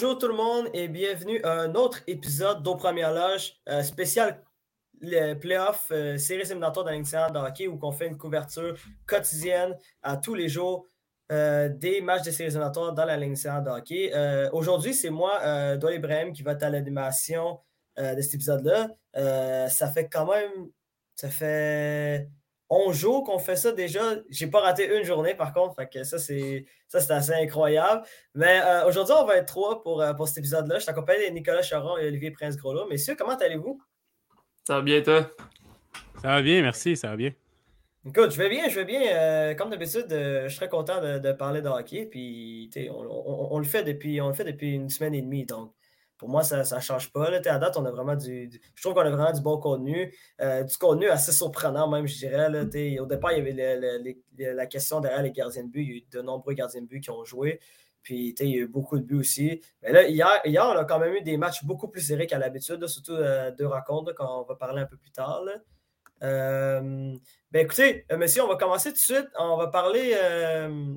bonjour tout le monde et bienvenue à un autre épisode d'Au Première Loge euh, spécial les playoffs euh, série éliminatoire de la de hockey où on fait une couverture quotidienne à tous les jours euh, des matchs de séries éliminatoires dans la ligne de hockey. Aujourd'hui, c'est moi, euh, Doyle qui va être à l'animation de cet épisode-là. ça fait quand même. Ça fait 11 jours qu'on fait ça déjà. J'ai pas raté une journée par contre. Fait que ça, c'est assez incroyable. Mais aujourd'hui, on va être trois pour, pour cet épisode-là. Je suis accompagné de Nicolas Charon et Olivier Prince-Groslo. Messieurs, comment allez-vous? Ça va bien, toi? Ça va bien, merci, ça va bien. Écoute, je vais bien, je vais bien. Euh, comme d'habitude, euh, je serais content de, parler de hockey. Puis, on, on, le fait depuis, on le fait depuis une semaine et demie. Donc, pour moi, ça ne change pas. Là, à date, on a vraiment du, je trouve qu'on a vraiment du bon contenu. Euh, du contenu assez surprenant, même, je dirais. Là, au départ, il y avait la question derrière les gardiens de but. Il y a eu de nombreux gardiens de but qui ont joué. Puis, il y a eu beaucoup de buts aussi. Mais là, hier, hier, on a quand même eu des matchs beaucoup plus serrés qu'à l'habitude, surtout euh, deux rencontres, quand on va parler un peu plus tard. Euh, ben écoutez, monsieur, on va commencer tout de suite. On va parler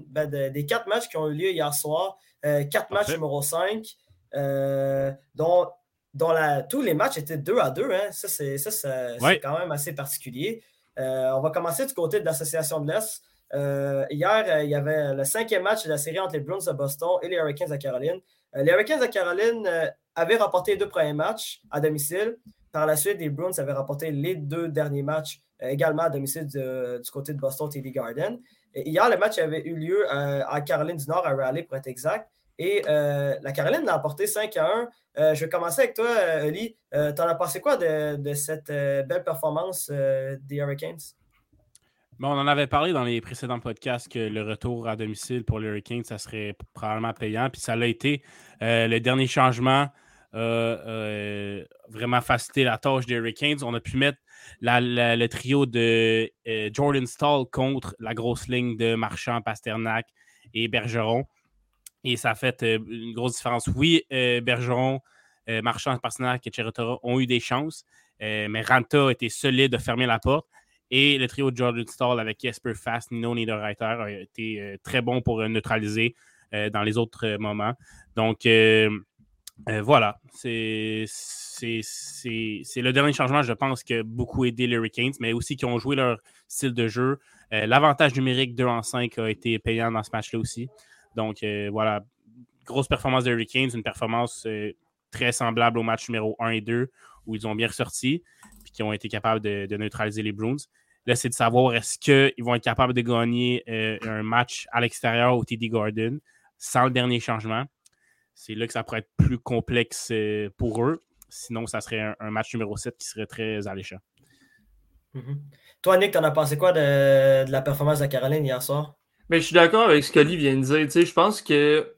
ben, des quatre matchs qui ont eu lieu hier soir. quatre matchs numéro 5, dont, dont la, tous les matchs étaient 2 à 2. Hein. Ça, c'est quand même assez particulier. on va commencer du côté de l'Association de l'Est. Euh, hier, euh, il y avait le cinquième match de la série entre les Bruins de Boston et les Hurricanes de Caroline. Euh, les Hurricanes de Caroline avaient remporté les deux premiers matchs à domicile. Par la suite, les Bruins avaient remporté les deux derniers matchs également à domicile du côté de Boston TD Garden. hier, le match avait eu lieu à Caroline du Nord, à Raleigh pour être exact. Et la Caroline a emporté 5 à 1. je vais commencer avec toi, Oli. tu en as pensé quoi de, cette belle performance des Hurricanes? on en avait parlé dans les précédents podcasts que le retour à domicile pour les Hurricanes, ça serait probablement payant. Puis ça l'a été. Euh, le dernier changement a euh, vraiment facilité la tâche des Hurricanes. On a pu mettre le trio de euh, Jordan Stall contre la grosse ligne de Marchand, Pasternak et Bergeron. Et ça a fait une grosse différence. Oui, Bergeron, Marchand, Pasternak et Cheretara ont eu des chances, mais Ranta a été solide de fermer la porte. Et le trio de Jordan Stall avec Jesper Fast, Nino Niederreiter a été euh, très bon pour euh, neutraliser euh, dans les autres moments. Donc, voilà, c'est le dernier changement, je pense, qui a beaucoup aidé les Hurricanes, mais aussi qui ont joué leur style de jeu. L'avantage numérique 2 en 5 a été payant dans ce match-là aussi. Donc, voilà, grosse performance des Hurricanes, une performance très semblable au match numéro 1 et 2, où ils ont bien ressorti, puis qui ont été capables de, de neutraliser les Bruins. Là, c'est de savoir est-ce qu'ils vont être capables de gagner euh, un match à l'extérieur au TD Garden sans le dernier changement? C'est là que ça pourrait être plus complexe euh, pour eux. Sinon, ça serait un, match numéro 7 qui serait très alléchant. Mm-hmm. Toi, Nick, t'en as pensé quoi de, la performance de Caroline hier soir? Mais je suis d'accord avec ce qu'Oli vient de dire. je pense que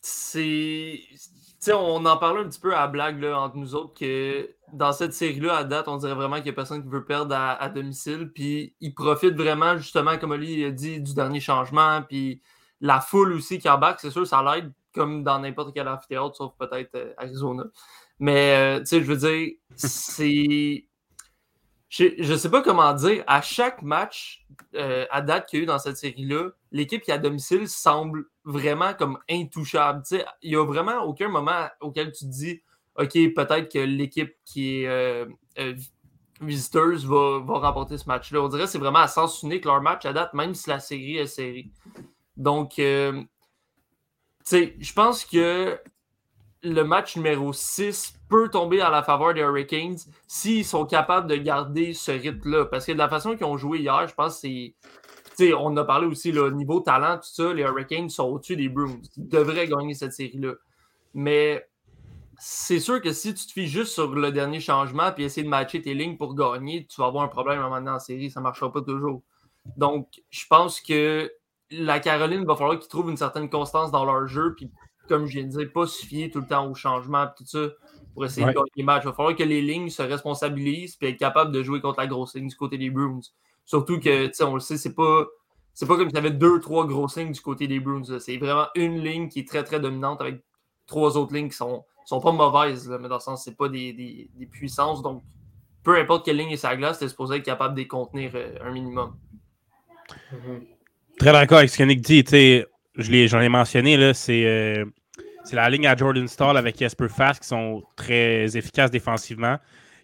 c'est on en parlait un petit peu à blague entre nous autres que dans cette série-là, à date, on dirait vraiment qu'il n'y a personne qui veut perdre à, domicile. Puis ils profitent vraiment, justement, comme Ali a dit, du dernier changement. Puis la foule aussi qui embarque, c'est sûr, ça l'aide comme dans n'importe quel amphithéâtre, sauf peut-être euh, Arizona. Mais, euh, tu sais, je veux dire, c'est. Je ne sais pas comment dire. À chaque match euh, à date qu'il y a eu dans cette série-là, l'équipe qui est à domicile semble vraiment comme intouchable. Il n'y a vraiment aucun moment auquel tu te dis OK, peut-être que l'équipe qui est euh, euh, visiteuse va, remporter ce match-là. On dirait que c'est vraiment à sens unique leur match à date, même si la série est série. Donc, je pense que le match numéro 6 peut tomber à la faveur des Hurricanes s'ils sont capables de garder ce rythme-là. Parce que de la façon qu'ils ont joué hier, je pense que c'est on a parlé aussi, le niveau talent, tout ça, les Hurricanes sont au-dessus des Bruins. Ils devraient gagner cette série-là. Mais c'est sûr que si tu te fies juste sur le dernier changement puis essayer de matcher tes lignes pour gagner, tu vas avoir un problème à un moment donné en série. Ça ne marchera pas toujours. Donc, je pense que la Caroline va falloir qu'ils trouvent une certaine constance dans leur jeu. Puis, comme je viens de dire, pas se fier tout le temps au changement et tout ça pour essayer de gagner les matchs. Il va falloir que les lignes se responsabilisent et être capables de jouer contre la grosse ligne du côté des Bruins. Surtout que, tu sais, on le sait, c'est pas. C'est pas comme s'il y avait deux, trois grosses lignes du côté des Bruins. C'est vraiment une ligne qui est très, très dominante avec trois autres lignes qui sont, sont pas mauvaises, mais dans le sens, c'est pas des, puissances. Donc, peu importe quelle ligne est sa glace, tu es supposé être capable de les contenir euh, un minimum. Très d'accord avec ce que Nick dit. J'en ai, mentionné, c'est. Euh, c'est la ligne à Jordan Stall avec Jesper Fast qui sont très efficaces défensivement,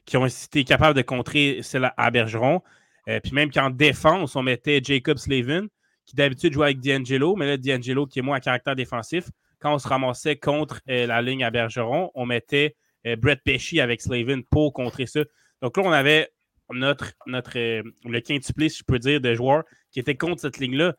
qui ont été capables de contrer celle à Bergeron. Euh, puis même qu'en défense, on mettait Jacob Slavin, qui d'habitude jouait avec D'Angelo, mais là, D'Angelo qui est moins à caractère défensif. Quand on se ramassait contre euh, la ligne à Bergeron, on mettait euh, Brett Pesci avec Slavin pour contrer ça. Donc là, on avait notre, notre le quintuplé, si je peux dire, de joueurs qui étaient contre cette ligne-là.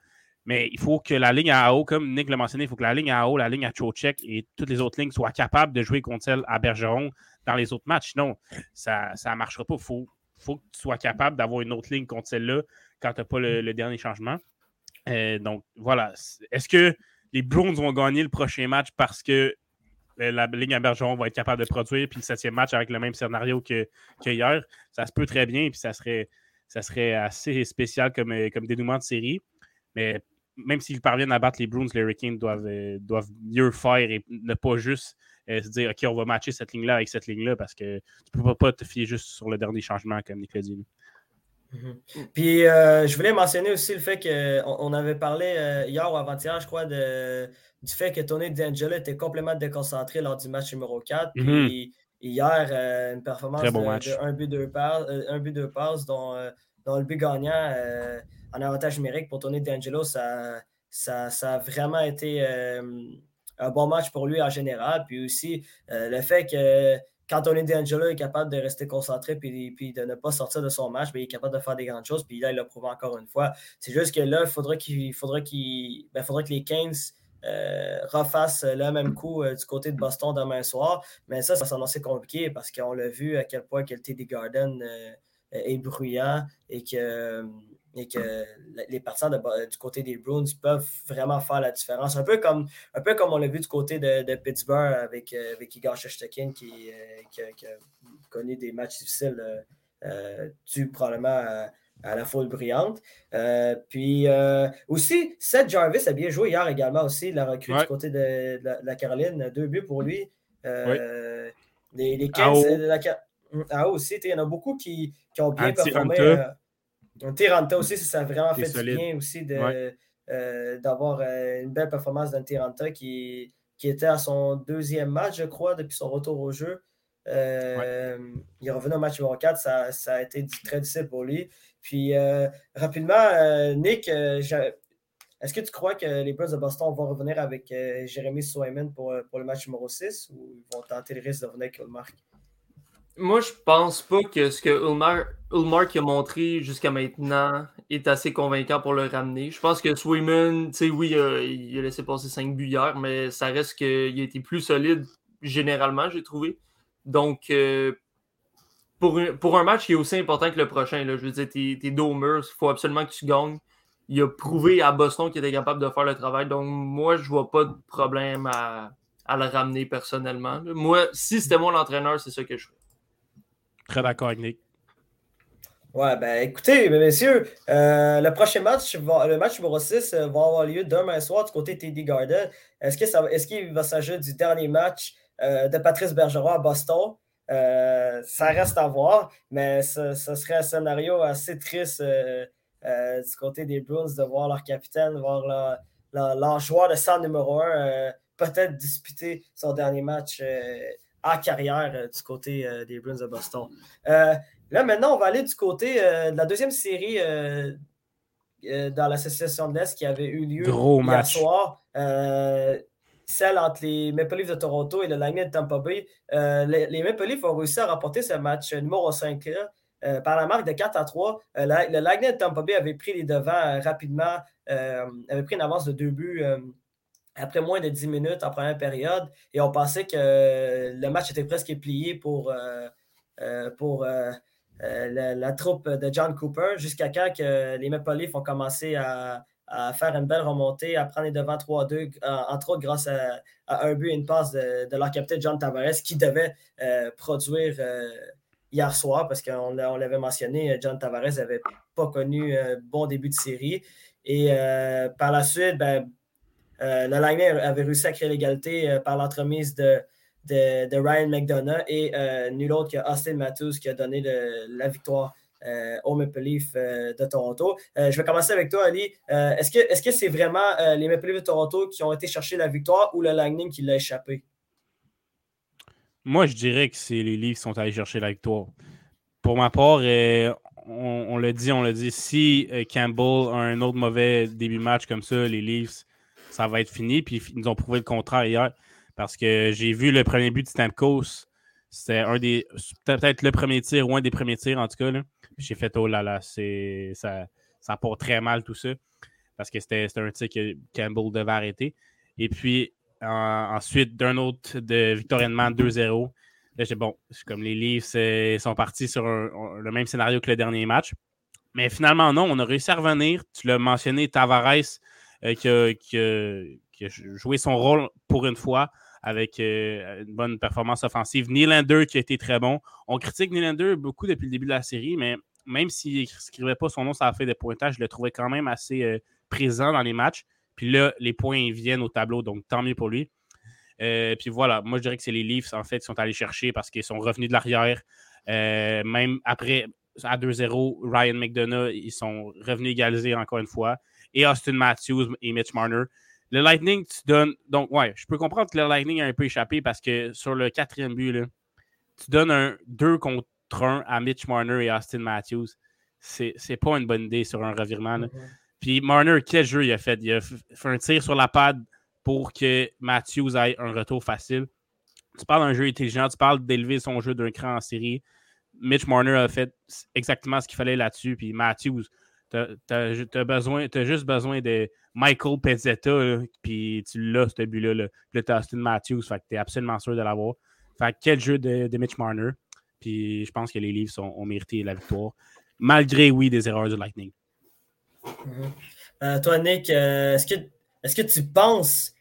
Mais il faut que la ligne à haut, comme Nick l'a mentionné, il faut que la ligne à haut, la ligne à Chocek et toutes les autres lignes soient capables de jouer contre celle à Bergeron dans les autres matchs. Sinon, ça ne marchera pas. Il faut, faut, que tu sois capable d'avoir une autre ligne contre celle-là quand tu n'as pas le, dernier changement. Euh, donc, voilà. Est-ce que les Browns vont gagner le prochain match parce que euh, la ligne à Bergeron va être capable de produire, puis le septième match avec le même scénario que? Ça se peut très bien, puis ça serait, ça serait assez spécial comme, euh, comme dénouement de série. Mais même s'ils parviennent à battre les Bruins, les Hurricanes doivent, euh, doivent mieux faire et ne pas juste euh, se dire OK, on va matcher cette ligne-là avec cette ligne-là parce que tu ne peux pas te fier juste sur le dernier changement, comme Nicolas dit. Mhm. Puis euh, je voulais mentionner aussi le fait qu'on on avait parlé hier ou avant-hier, je crois, de, du fait que Tony D'Angelo était complètement déconcentré lors du match numéro 4. Puis mhm. hier, une performance de, un but, deux passes, un but, deux passes, dont, dont le but gagnant en avantage numérique pour Tony D'Angelo, ça, ça, ça, a vraiment été euh, un bon match pour lui en général. Puis aussi, euh, le fait que quand Tony D'Angelo est capable de rester concentré puis, puis de ne pas sortir de son match, mais il est capable de faire des grandes choses. Puis là, il l'a prouvé encore une fois. C'est juste que là, il faudrait, qu'il, faudrait, qu'il, ben, que les Kings euh, refassent le même coup du côté de Boston demain soir. Mais ça, ça s'annonçait compliqué parce qu'on l'a vu à quel point que le TD Garden est bruyant et que et que les partisans du côté des Bruins peuvent vraiment faire la différence. Un peu comme, un peu comme on l'a vu du côté de, Pittsburgh avec, euh, avec Igor Shesterkin qui, euh, qui, a connu des matchs difficiles euh, dû probablement à, la foule brillante. puis aussi, Seth Jarvis a bien joué hier également aussi, la recrue du côté de, la, Caroline. Deux buts pour lui. Les, les 15, la, ah, aussi, il y en a beaucoup qui, qui ont bien performé. Tiranta aussi, ça, a vraiment fait du bien aussi euh, d'avoir euh, une belle performance d'un Tiranta qui, qui était à son deuxième match, je crois, depuis son retour au jeu. Euh, il est revenu au match numéro 4, ça, ça, a été très difficile pour lui. Puis rapidement, Nick, est-ce que tu crois que les Blues de Boston vont revenir avec Jérémy Swayman pour, pour, le match numéro 6 ou ils vont tenter le risque de revenir avec Ulmark? Moi, je pense pas que ce que Ulmar, a montré jusqu'à maintenant est assez convaincant pour le ramener. Je pense que Swayman, tu sais, oui, il a laissé passer 5 buts hier, mais ça reste qu'il a été plus solide généralement, j'ai trouvé. Donc, euh, pour, pour, un match qui est aussi important que le prochain, là, je veux dire, tes, tes deux il faut absolument que tu gagnes. Il a prouvé à Boston qu'il était capable de faire le travail. Donc, moi, je vois pas de problème à, à le ramener personnellement. Moi, si c'était moi l'entraîneur, c'est ça que je ferais. Très d'accord avec Nick. Ouais, ben écoutez, messieurs, euh, le prochain match, le match numéro 6 euh, va avoir lieu demain soir du côté TD Garden. Est-ce qu'il est va s'agir du dernier match euh, de Patrice Bergeron à Boston? ça reste à voir, mais ce, serait un scénario assez triste du côté des Bruins de voir leur capitaine, voir leur, leur, joueur de centre numéro 1 peut-être disputer son dernier match en carrière euh, du côté euh, des Bruins de Boston. Euh, là, maintenant, on va aller du côté de la deuxième série dans l'association de l'Est qui avait eu lieu hier soir. celle entre les Maple Leafs de Toronto et le Lightning de Tampa Bay. les, Maple Leafs ont réussi à remporter ce match numéro 5 par la marque de 4 à 3. le Lightning de Tampa Bay avait pris les devants rapidement, avait pris une avance de deux buts après moins de 10 minutes en première période et on pensait que le match était presque plié pour, euh, euh, pour euh, la, troupe de John Cooper jusqu'à quand que les Maple Leafs ont commencé à, faire une belle remontée, à prendre les devants 3-2, entre autres grâce à, un but et une passe de, leur capitaine John Tavares qui devait produire hier soir parce qu'on l'avait mentionné, John Tavares n'avait pas connu un bon début de série. Et par la suite, ben, euh, le Lightning avait réussi à créer l'égalité euh, par l'entremise de, Ryan McDonough et euh, nul autre que Austin Matthews qui a donné la victoire au Maple Leaf de Toronto. je vais commencer avec toi, Ali. est-ce que c'est vraiment les Maple Leafs de Toronto qui ont été chercher la victoire ou le Lightning qui l'a échappé? Moi, je dirais que c'est les Leafs qui sont allés chercher la victoire. Pour ma part, on, l'a dit, on l'a dit, si Campbell a un autre mauvais début match comme ça, les Leafs, ça va être fini. Puis ils nous ont prouvé le contraire hier. Parce que j'ai vu le premier but de Stamkos. C'était un des. Peut-être le premier tir ou un des premiers tirs, en tout cas. J'ai fait oh là là, c'est. Ça, ça part très mal tout ça. Parce que c'était un tir que Campbell devait arrêter. Et puis ensuite, d'un autre de Victorian Man 2-0. Là, j'ai bon, comme les Leafs sont partis sur le même scénario que le dernier match. Mais finalement, non, on a réussi à revenir. Tu l'as mentionné, Tavares euh, qui, a, joué son rôle pour une fois avec euh, une bonne performance offensive. Nylander qui a été très bon. On critique Nylander beaucoup depuis le début de la série, mais même s'il n'écrivait pas son nom ça a fait des pointages, je le trouvais quand même assez euh, présent dans les matchs. Puis là, les points viennent au tableau, donc tant mieux pour lui. Puis voilà, moi je dirais que c'est les Leafs en fait qui sont allés chercher parce qu'ils sont revenus de l'arrière. même après, à 2-0, Ryan McDonough, ils sont revenus égaliser encore une fois. Et Austin Matthews et Mitch Marner. Le Lightning, tu donnes. Donc, ouais, je peux comprendre que le Lightning a un peu échappé parce que sur le quatrième but, là, tu donnes un 2 contre 1 à Mitch Marner et Austin Matthews. C'est pas une bonne idée sur un revirement. Mm-hmm. Puis Marner, quel jeu il a fait? Il a fait un tir sur la pad pour que Matthews ait un retour facile. Tu parles d'un jeu intelligent, tu parles d'élever son jeu d'un cran en série. Mitch Marner a fait exactement ce qu'il fallait là-dessus. Puis Matthews, tu as, juste besoin de Michael Pezzetta, puis tu l'as, ce but-là. Là. Puis là, Matthews, fait que tu es absolument sûr de l'avoir. Fait quel jeu de, Mitch Marner. Puis je pense que les Leafs ont, mérité la victoire, malgré, oui, des erreurs du Lightning. Mm-hmm. Euh, toi, Nick, euh, est-ce que, est que tu penses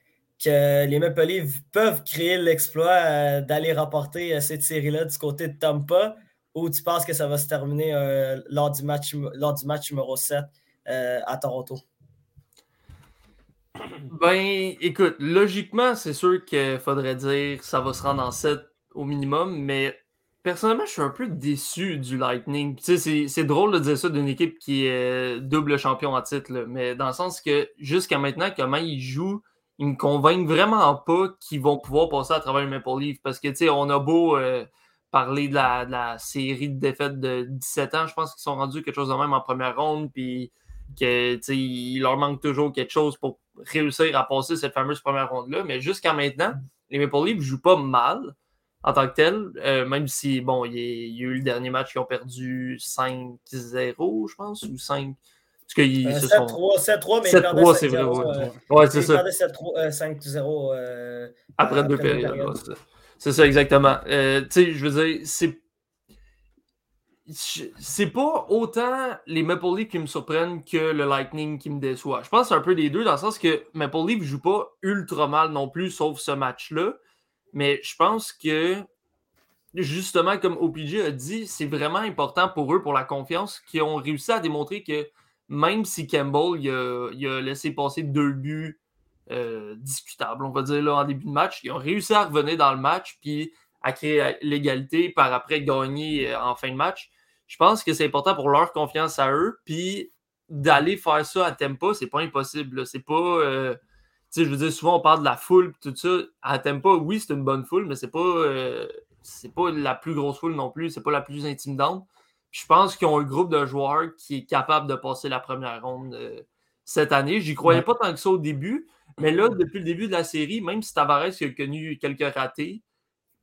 que les Maple Leafs peuvent créer l'exploit euh, d'aller remporter cette série-là du côté de Tampa? Ou tu penses que ça va se terminer euh, lors, du match, match numéro 7 euh, à Toronto? Ben, écoute, logiquement, c'est sûr qu'il faudrait dire que ça va se rendre en 7 au minimum, mais personnellement, je suis un peu déçu du Lightning. Tu sais, c'est drôle de dire ça d'une équipe qui est double champion à titre, mais dans le sens que jusqu'à maintenant, comment ils jouent, ils me convainquent vraiment pas qu'ils vont pouvoir passer à travers le Maple Leaf parce que, tu sais, on a beau. Euh, parler de la, série de défaites de 17 ans. Je pense qu'ils sont rendus quelque chose de même en première ronde, puis qu'il leur manque toujours quelque chose pour réussir à passer cette fameuse première ronde-là. Mais jusqu'à maintenant, les Maple Leafs ne jouent pas mal en tant que tel, euh, même si, bon, il y, a eu le dernier match qui ont perdu 5-0, je pense, ou 5. Parce qu'ils 7-3, 7-3, mais 7-3, c'est vrai. Ouais, c'est ça. 5-0. Euh, après deux périodes. C'est ça, exactement. Euh, tu sais, je veux dire, c'est. C'est pas autant les Maple Leafs qui me surprennent que le Lightning qui me déçoit. Je pense c'est un peu des deux, dans le sens que Maple Leafs joue pas ultra mal non plus, sauf ce match-là. Mais je pense que, justement, comme OPG a dit, c'est vraiment important pour eux, pour la confiance, qu'ils ont réussi à démontrer que même si Campbell il a laissé passer deux buts euh, discutable, on va dire, là, en début de match. Ils ont réussi à revenir dans le match, puis à créer l'égalité, par après gagner euh, en fin de match. Je pense que c'est important pour leur confiance à eux, puis d'aller faire ça à Tempa, c'est pas impossible. C'est pas. Euh, tu sais, je veux dire, souvent on parle de la foule, tout ça. À Tempa, oui, c'est une bonne foule, mais c'est pas. c'est pas la plus grosse foule non plus, c'est pas la plus intimidante. je pense qu'ils ont un groupe de joueurs qui est capable de passer la première ronde cette année. J'y croyais pas tant que ça au début, mais là, depuis le début de la série, même si Tavares a connu quelques ratés,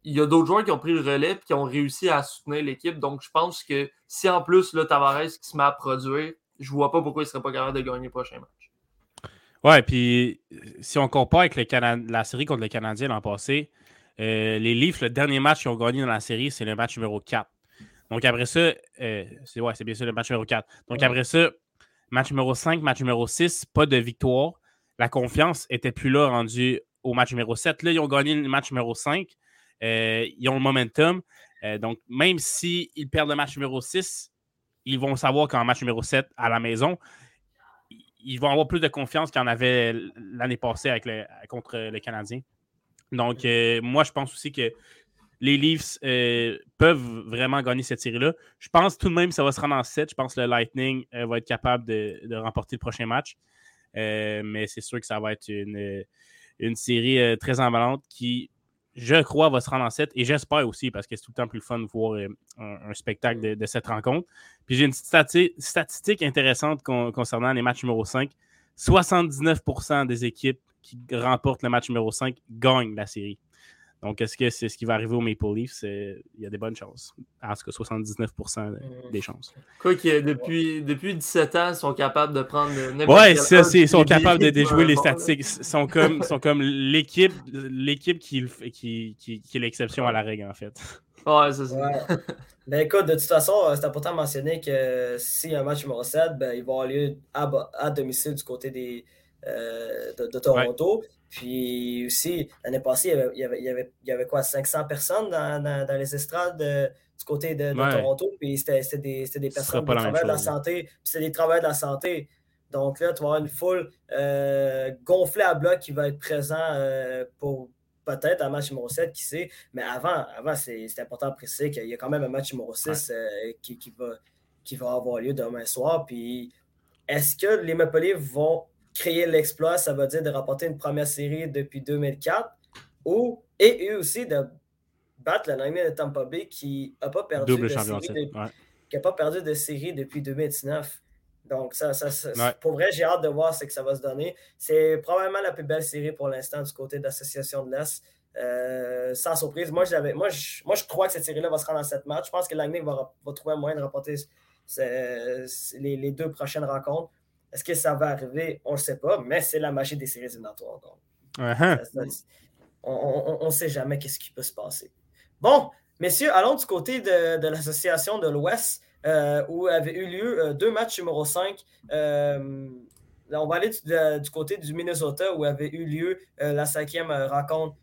il y a d'autres joueurs qui ont pris le relais et qui ont réussi à soutenir l'équipe. Donc, je pense que si en plus, là, Tavares qui se met à produire, je vois pas pourquoi il serait pas capable de gagner le prochain match. Ouais, puis si on compare avec le la série contre le Canadien l'an passé, euh, les Leafs, le dernier match qu'ils ont gagné dans la série, c'est le match numéro 4. Donc après ça, euh, c'est ouais, bien sûr le match numéro 4. Donc après ça, match numéro 5, match numéro 6, pas de victoire la confiance était plus là rendu au match numéro 7. Là, ils ont gagné le match numéro 5. Euh, ils ont le momentum. Euh, donc, même s'ils perdent le match numéro 6, ils vont savoir qu'en match numéro 7 à la maison, ils vont avoir plus de confiance qu'ils en avaient l'année passée contre le Canadien. Donc, euh, moi, je pense aussi que les Leafs peuvent vraiment gagner cette série-là. Je pense tout de même que ça va se rendre en 7. Je pense que le Lightning va être capable de, remporter le prochain match. Euh, mais c'est sûr que ça va être une, une série très emballante qui, je crois, va se rendre en 7. Et j'espère aussi, parce que c'est tout le temps plus fun de voir un, spectacle de, cette rencontre. Puis j'ai une petite statistique intéressante concernant les matchs numéro 5. 79% des équipes qui remportent le match numéro 5 gagnent la série. Donc, est-ce que c'est ce qui va arriver au Maple Leafs? Il y a des bonnes chances. En tout cas, 79% des chances. Quoi que depuis, depuis 17 ans, ils sont capables de prendre Ouais, ça, ils sont capables de déjouer les statistiques. Ils sont comme, sont comme l'équipe, l'équipe qui, qui, qui, qui, est l'exception à la règle, en fait. Ouais, c'est ça. Ben écoute, de toute façon, euh, c'est important de mentionner que si un match numéro 7, ben, il va avoir lieu à, à domicile du côté des, euh, de, Toronto. Puis aussi, l'année passée, il y, avait, il, y avait, il y avait quoi, 500 personnes dans, dans, les estrades euh, du côté de, Toronto. Puis c'était des, des, personnes qui travaillent de la santé. Puis c'était des travailleurs de la santé. Donc là, tu vas avoir une foule euh, gonflée à bloc qui va être présent pour peut-être un match numéro 7, qui sait. Mais avant, avant c'est important de préciser qu'il y a quand même un match numéro 6 qui, qui, va, qui va avoir lieu demain soir. Puis est-ce que les Maple Leafs vont créer l'exploit, ça veut dire de remporter une première série depuis 2004, ou, et eux aussi de battre le de Tampa Bay qui n'a pas perdu de série pas perdu de série depuis 2019. Donc, ça, ça, pour vrai, j'ai hâte de voir ce que ça va se donner. C'est probablement la plus belle série pour l'instant du côté de l'Association de l'Est. Euh, sans surprise, moi, moi, je, moi, je crois que cette série-là va se rendre en sept matchs. Je pense que Lightning va, va trouver un moyen de remporter les, les, deux prochaines rencontres. Est-ce que ça va arriver? On ne le sait pas, mais c'est la magie des séries éliminatoires. Uh-huh. on ne sait jamais qu'est-ce qui peut se passer. Bon, messieurs, allons du côté de, l'association de l'Ouest, euh, où avait eu lieu euh, deux matchs numéro 5. Euh, on va aller du, côté du Minnesota, où avait eu lieu la cinquième rencontre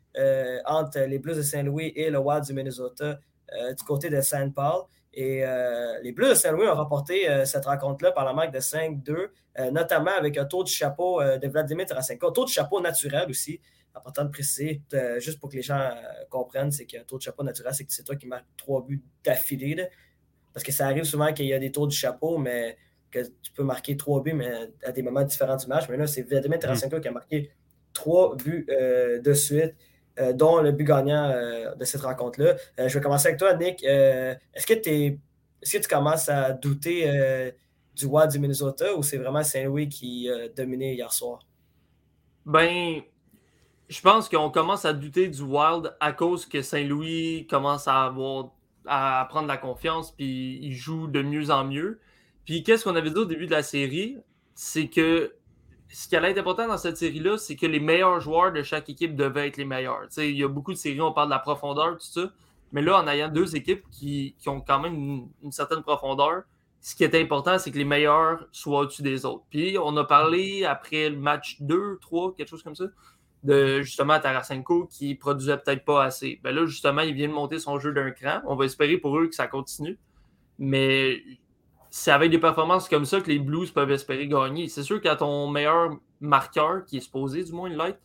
entre les Blues de Saint-Louis et le Wild du Minnesota, du côté de Saint Paul. Et euh, les Blues de Saint-Louis ont remporté euh, cette rencontre-là par la marque de 5-2, euh, notamment avec un tour de chapeau de Vladimir Tarasenko, tour de chapeau naturel aussi. Important de préciser, juste pour que les gens comprennent, c'est qu'un tour de chapeau naturel, c'est que c'est toi qui marques trois buts d'affilée. Parce que ça arrive souvent qu'il y a des tours de chapeau, mais que tu peux marquer trois buts, mais à des moments différents du match. Mais là, c'est Vladimir Tarasenko qui a marqué trois buts de suite. Euh, dont le but gagnant euh, de cette rencontre-là. Euh, je vais commencer avec toi, Nick. est-ce que, es, est-ce que tu commences à douter du Wild du Minnesota ou c'est vraiment Saint-Louis qui a dominé hier soir? Ben, je pense qu'on commence à douter du Wild à cause que Saint-Louis commence à avoir à prendre la confiance puis il joue de mieux en mieux. Puis qu'est-ce qu'on avait dit au début de la série? C'est que ce qui allait être important dans cette série-là, c'est que les meilleurs joueurs de chaque équipe devaient être les meilleurs. il y a beaucoup de séries, on parle de la profondeur, tout ça. Mais là, en ayant deux équipes qui, ont quand même une, certaine profondeur, ce qui est important, c'est que les meilleurs soient au-dessus des autres. Puis on a parlé après le match 2, 3, quelque chose comme ça, de justement Tarasenko qui produisait peut-être pas assez. Ben là, justement, il vient de monter son jeu d'un cran. On va espérer pour eux que ça continue. Mais c'est avec des performances comme ça que les Blues peuvent espérer gagner. C'est sûr qu'à ton meilleur marqueur, qui est supposé du moins light,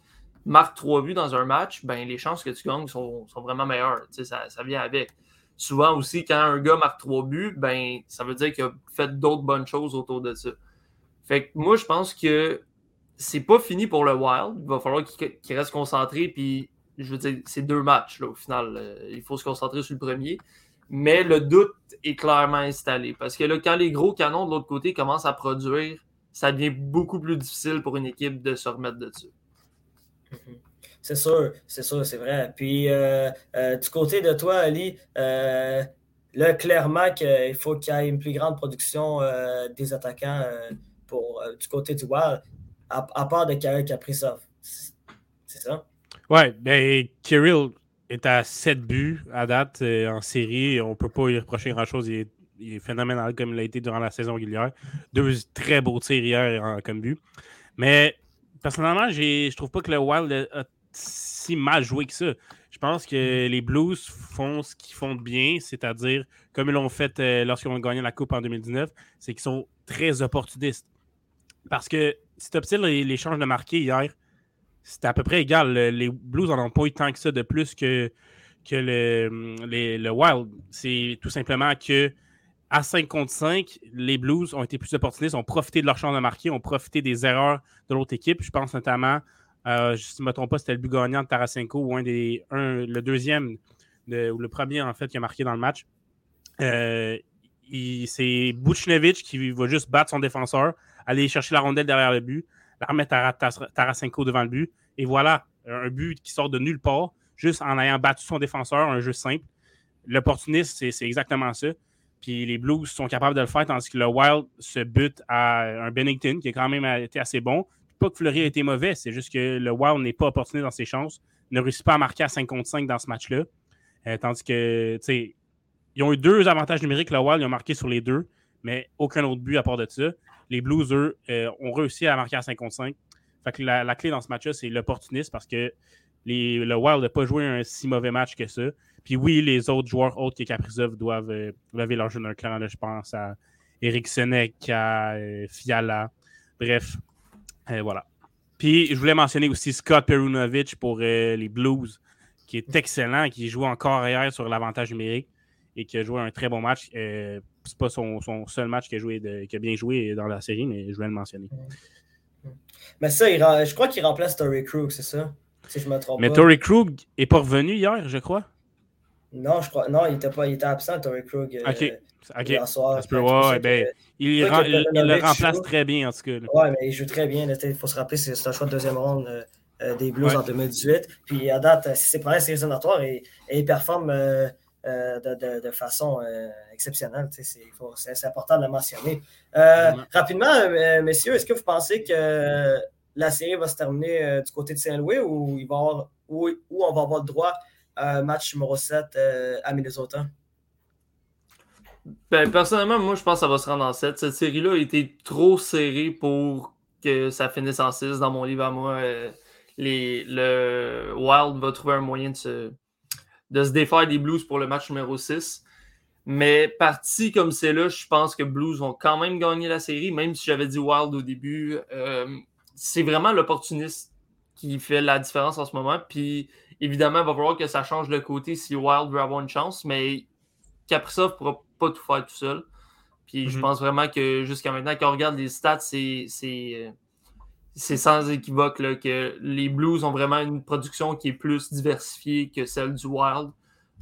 marque trois buts dans un match, ben les chances que tu gagnes sont, vraiment meilleures. Ça, ça vient avec. Souvent aussi, quand un gars marque trois buts, ben ça veut dire qu'il a fait d'autres bonnes choses autour de ça. Fait que moi, je pense que c'est pas fini pour le Wild. Il va falloir qu'il reste concentré. Puis, je veux dire, c'est deux matchs là, au final. Euh, il faut se concentrer sur le premier. Mais le doute est clairement installé. Parce que là, quand les gros canons de l'autre côté commencent à produire, ça devient beaucoup plus difficile pour une équipe de se remettre dessus. Mhm. C'est sûr, c'est sûr, c'est vrai. Puis euh, euh, du côté de toi, Ali, euh, là, clairement qu'il faut qu'il y ait une plus grande production des attaquants pour, du côté du Wild, à, part de Kirill Kaprizov. C'est ça? Ouais, ben Kirill, est à 7 buts à date euh, en série. On ne peut pas lui reprocher grand-chose. Il, est, phénoménal comme il a été durant la saison régulière. Deux très beaux tirs hier comme but. Mais personnellement, je trouve pas que le Wild a, si mal joué que ça. Je pense que les Blues font ce qu'ils font de bien, c'est-à-dire, comme ils l'ont fait euh, lorsqu'ils ont gagné la Coupe en 2019, c'est qu'ils sont très opportunistes. Parce que si tu observes l'échange de marqués hier, c'était à peu près égal. Les Blues n'en ont pas eu tant que ça de plus que, que le, le Wild. C'est tout simplement que à 5 contre 5, les Blues ont été plus opportunistes, ont profité de leur chance de marquer, ont profité des erreurs de l'autre équipe. Je pense notamment, euh, je ne me trompe pas, c'était le but gagnant de Tarasenko ou un des, un, le deuxième, ou le premier en fait qui a marqué dans le match. Euh, c'est Buchnevich qui va juste battre son défenseur, aller chercher la rondelle derrière le but, la remettre à Tarasenko devant le but. Et voilà, un but qui sort de nulle part, juste en ayant battu son défenseur, un jeu simple. L'opportuniste, c'est exactement ça. Puis les Blues sont capables de le faire, tandis que le Wild se bute à un Bennington qui a quand même été assez bon. Pas que Fleury a été mauvais, c'est juste que le Wild n'est pas opportuniste dans ses chances, ne réussit pas à marquer à 5 contre 5 dans ce match-là. Euh, tandis que, tu sais, ils ont eu deux avantages numériques, le Wild, ils ont marqué sur les deux, mais aucun autre but à part de ça. Les Blues, eux, euh, ont réussi à marquer à 5 contre 5. Fait que la, clé dans ce match-là, c'est l'opportunisme parce que le Wild n'a pas joué un si mauvais match que ça. Puis oui, les autres joueurs autres que Kaprizov doivent euh, lever leur jeu d'un clan. je pense à Eric Senek, à euh, Fiala. Bref, euh, voilà. Puis je voulais mentionner aussi Scott Perunovic pour les Blues, qui est excellent, qui joue encore ailleurs sur l'avantage numérique et qui a joué un très bon match. C'est pas son, seul match qui a, joué a bien joué dans la série, mais je voulais le mentionner. Mais ça, je crois qu'il remplace Tory Krug, c'est ça? Si je me trompe mais Tory Krug est pas revenu hier, je crois? Non, je crois. Non, il était, pas, il était absent, Tory Krug. Euh, ok. ok. Soir, ouais, ben, il, il, le remplace très bien, en tout cas. Oui, mais il joue très bien. Il faut se rappeler, c'est un choix de deuxième ronde euh, euh, des Blues en 2018. Puis à date, si c'est pour la série éliminatoire et, et il performe de, de, de, façon exceptionnelle. C'est important de le mentionner. rapidement, messieurs, est-ce que vous pensez que la série va se terminer du côté de Saint-Louis ou, il va avoir, ou, ou on va avoir le droit match numéro 7 euh, à Minnesota? Ben, personnellement, moi, je pense que ça va se rendre en 7. Cette série-là a été trop serrée pour que ça finisse en 6 dans mon livre à moi. Euh, les, le Wild va trouver un moyen de se, de se défaire des Blues pour le match numéro 6. Mais parti comme c'est là, je pense que Blues vont quand même gagner la série, même si j'avais dit Wild au début. Euh, c'est vraiment l'opportuniste qui fait la différence en ce moment. Puis Évidemment, il va falloir que ça change de côté si Wild veut avoir une chance, mais Kaprizov ne pourra pas tout faire tout seul. Puis je mhm. pense vraiment que jusqu'à maintenant, quand on regarde les stats, c'est sans équivoque que les Blues ont vraiment une production qui est plus diversifiée que celle du Wild.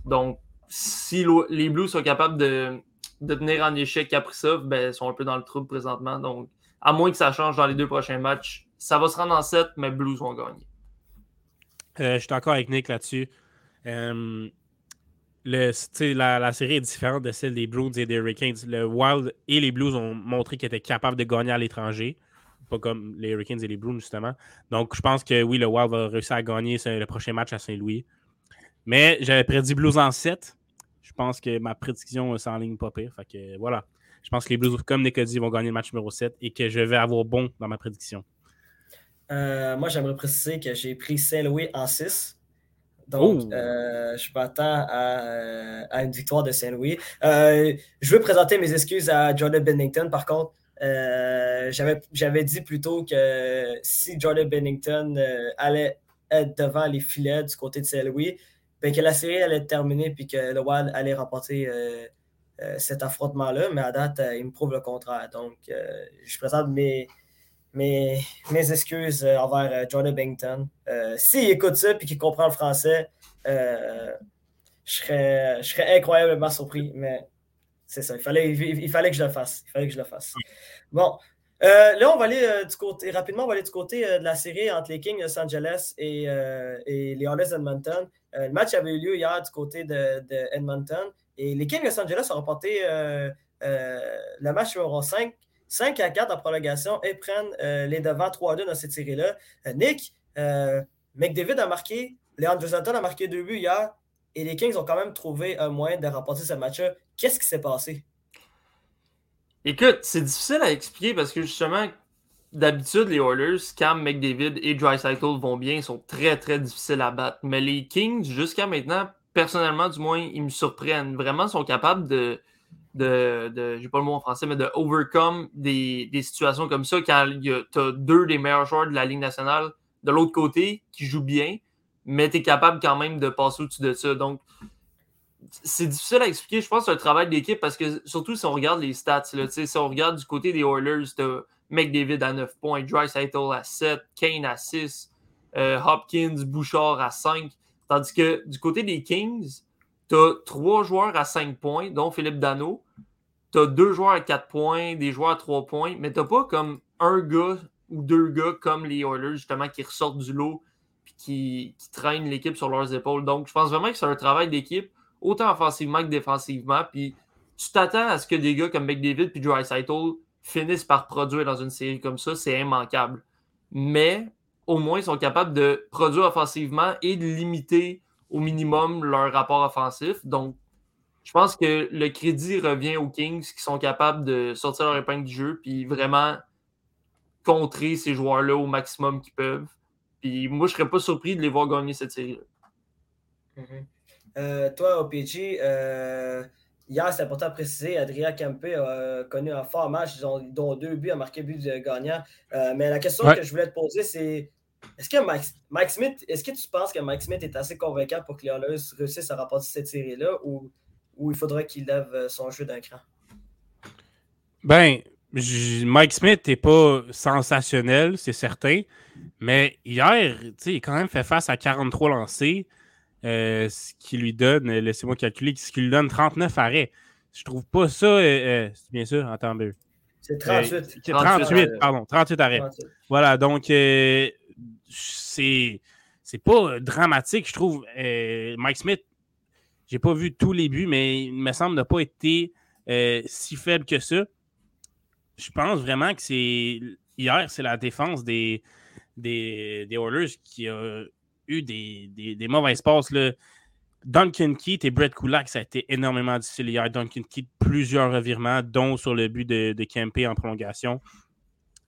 Donc, si les Blues sont capables de, de tenir en échec Kaprizov, ben, ils sont un peu dans le trouble présentement. Donc, à moins que ça change dans les deux prochains matchs, ça va se rendre en 7, mais Blues vont gagner. Euh, je suis d'accord avec Nick là-dessus. Euh, la, série est différente de celle des Blues et des Hurricanes. Le Wild et les Blues ont montré qu'ils étaient capables de gagner à l'étranger. Pas comme les Hurricanes et les Blues, justement. Donc, je pense que oui, le Wild va réussir à gagner le prochain match à Saint-Louis. Mais j'avais prédit Blues en 7. Je pense que ma prédiction s'enligne pas pire. Fait que voilà. Je pense que les Blues, comme dit, vont gagner le match numéro 7 et que je vais avoir bon dans ma prédiction. Euh, moi, j'aimerais préciser que j'ai pris Saint-Louis en 6. Donc, euh, je m'attends à, euh, à, une victoire de Saint-Louis. je veux présenter mes excuses à Jordan Bennington. Par contre, j'avais dit plutôt que si Jordan Bennington allait être devant les filets du côté de Saint-Louis, ben que la série allait être terminée puis que le Wild allait remporter cet affrontement-là. Mais à date, il me prouve le contraire. Donc, je présente mes, mes, mes excuses euh, envers euh, Jordan Bennington. Euh, s'il écoute ça et qu'il comprend le français, je, serais, je serais incroyablement surpris, mais c'est ça. Il fallait, il, fallait que je le fasse. Il fallait que je le fasse. Bon. là, on va aller du côté, rapidement, on va aller du côté de la série entre les Kings de Los Angeles et, et les Oilers Edmonton. le match avait eu lieu hier du côté de, Edmonton et les Kings de Los Angeles ont remporté le match numéro 5 5 à 4 en prolongation et prennent euh, les devants 3-2 dans cette série-là. Euh, Nick, euh, McDavid a marqué, Leandro Zanton a marqué deux buts hier et les Kings ont quand même trouvé un moyen de remporter ce match-là. Qu'est-ce qui s'est passé? Écoute, c'est difficile à expliquer parce que justement, d'habitude, les Oilers, Cam, McDavid et Dreisaitl vont bien, ils sont très très difficiles à battre. Mais les Kings, jusqu'à maintenant, personnellement du moins, ils me surprennent. Vraiment, sont capables de, de, de j'ai pas le mot en français, mais de overcome des, situations comme ça quand tu as deux des meilleurs joueurs de la Ligue nationale de l'autre côté qui jouent bien, mais tu es capable quand même de passer au-dessus de ça. Donc, c'est difficile à expliquer. Je pense c'est un travail d'équipe parce que, surtout si on regarde les stats, là, si on regarde du côté des Oilers, as McDavid à 9 points, Dreisaitl à 7, Kane à 6, euh, Hopkins, Bouchard à 5. Tandis que du côté des Kings, tu as trois joueurs à 5 points, dont Philippe Dano. Tu as deux joueurs à 4 points, des joueurs à 3 points, mais tu pas comme un gars ou deux gars comme les Oilers, justement, qui ressortent du lot et qui, qui traînent l'équipe sur leurs épaules. Donc, je pense vraiment que c'est un travail d'équipe, autant offensivement que défensivement. Puis, tu t'attends à ce que des gars comme McDavid et Dreisaitl finissent par produire dans une série comme ça, c'est immanquable. Mais au moins, ils sont capables de produire offensivement et de limiter au minimum leur rapport offensif. Donc, je pense que le crédit revient aux Kings qui sont capables de sortir leur épingle du jeu puis vraiment contrer ces joueurs-là au maximum qu'ils peuvent. Puis moi, je serais pas surpris de les voir gagner cette série-là. Mm-hmm. Euh, toi, OPG, euh, hier, c'est important de préciser, Adrien Kempe a connu un fort match, dont deux buts, a marqué but de gagnant. Euh, mais la question que je voulais te poser, c'est est-ce que Mike, Smith, est-ce que tu penses que Mike Smith est assez convaincant pour que les Oilers réussissent à remporter cette série-là ou, il faudrait qu'il lève euh, son jeu d'un cran? Ben, Mike Smith n'est pas sensationnel, c'est certain. Mais hier, il a quand même fait face à 43 lancés, euh, ce qui lui donne, laissez-moi calculer, ce qui lui donne 39 arrêts. Je trouve pas ça, euh, c'est bien sûr, entendez. C'est 38. 38, pardon, 38 arrêts. Voilà, donc c'est c'est pas dramatique, je trouve. Euh, Mike Smith, j'ai pas vu tous les buts, mais il me semble n'a pas été euh, si faible que ça. Je pense vraiment que c'est. Hier, c'est la défense des, des, Oilers qui a eu des, des, mauvaises passes. Là. Duncan Keith et Brett Kulak, ça a été énormément difficile hier. Duncan Keith, plusieurs revirements, dont sur le but de, de Kempe en prolongation.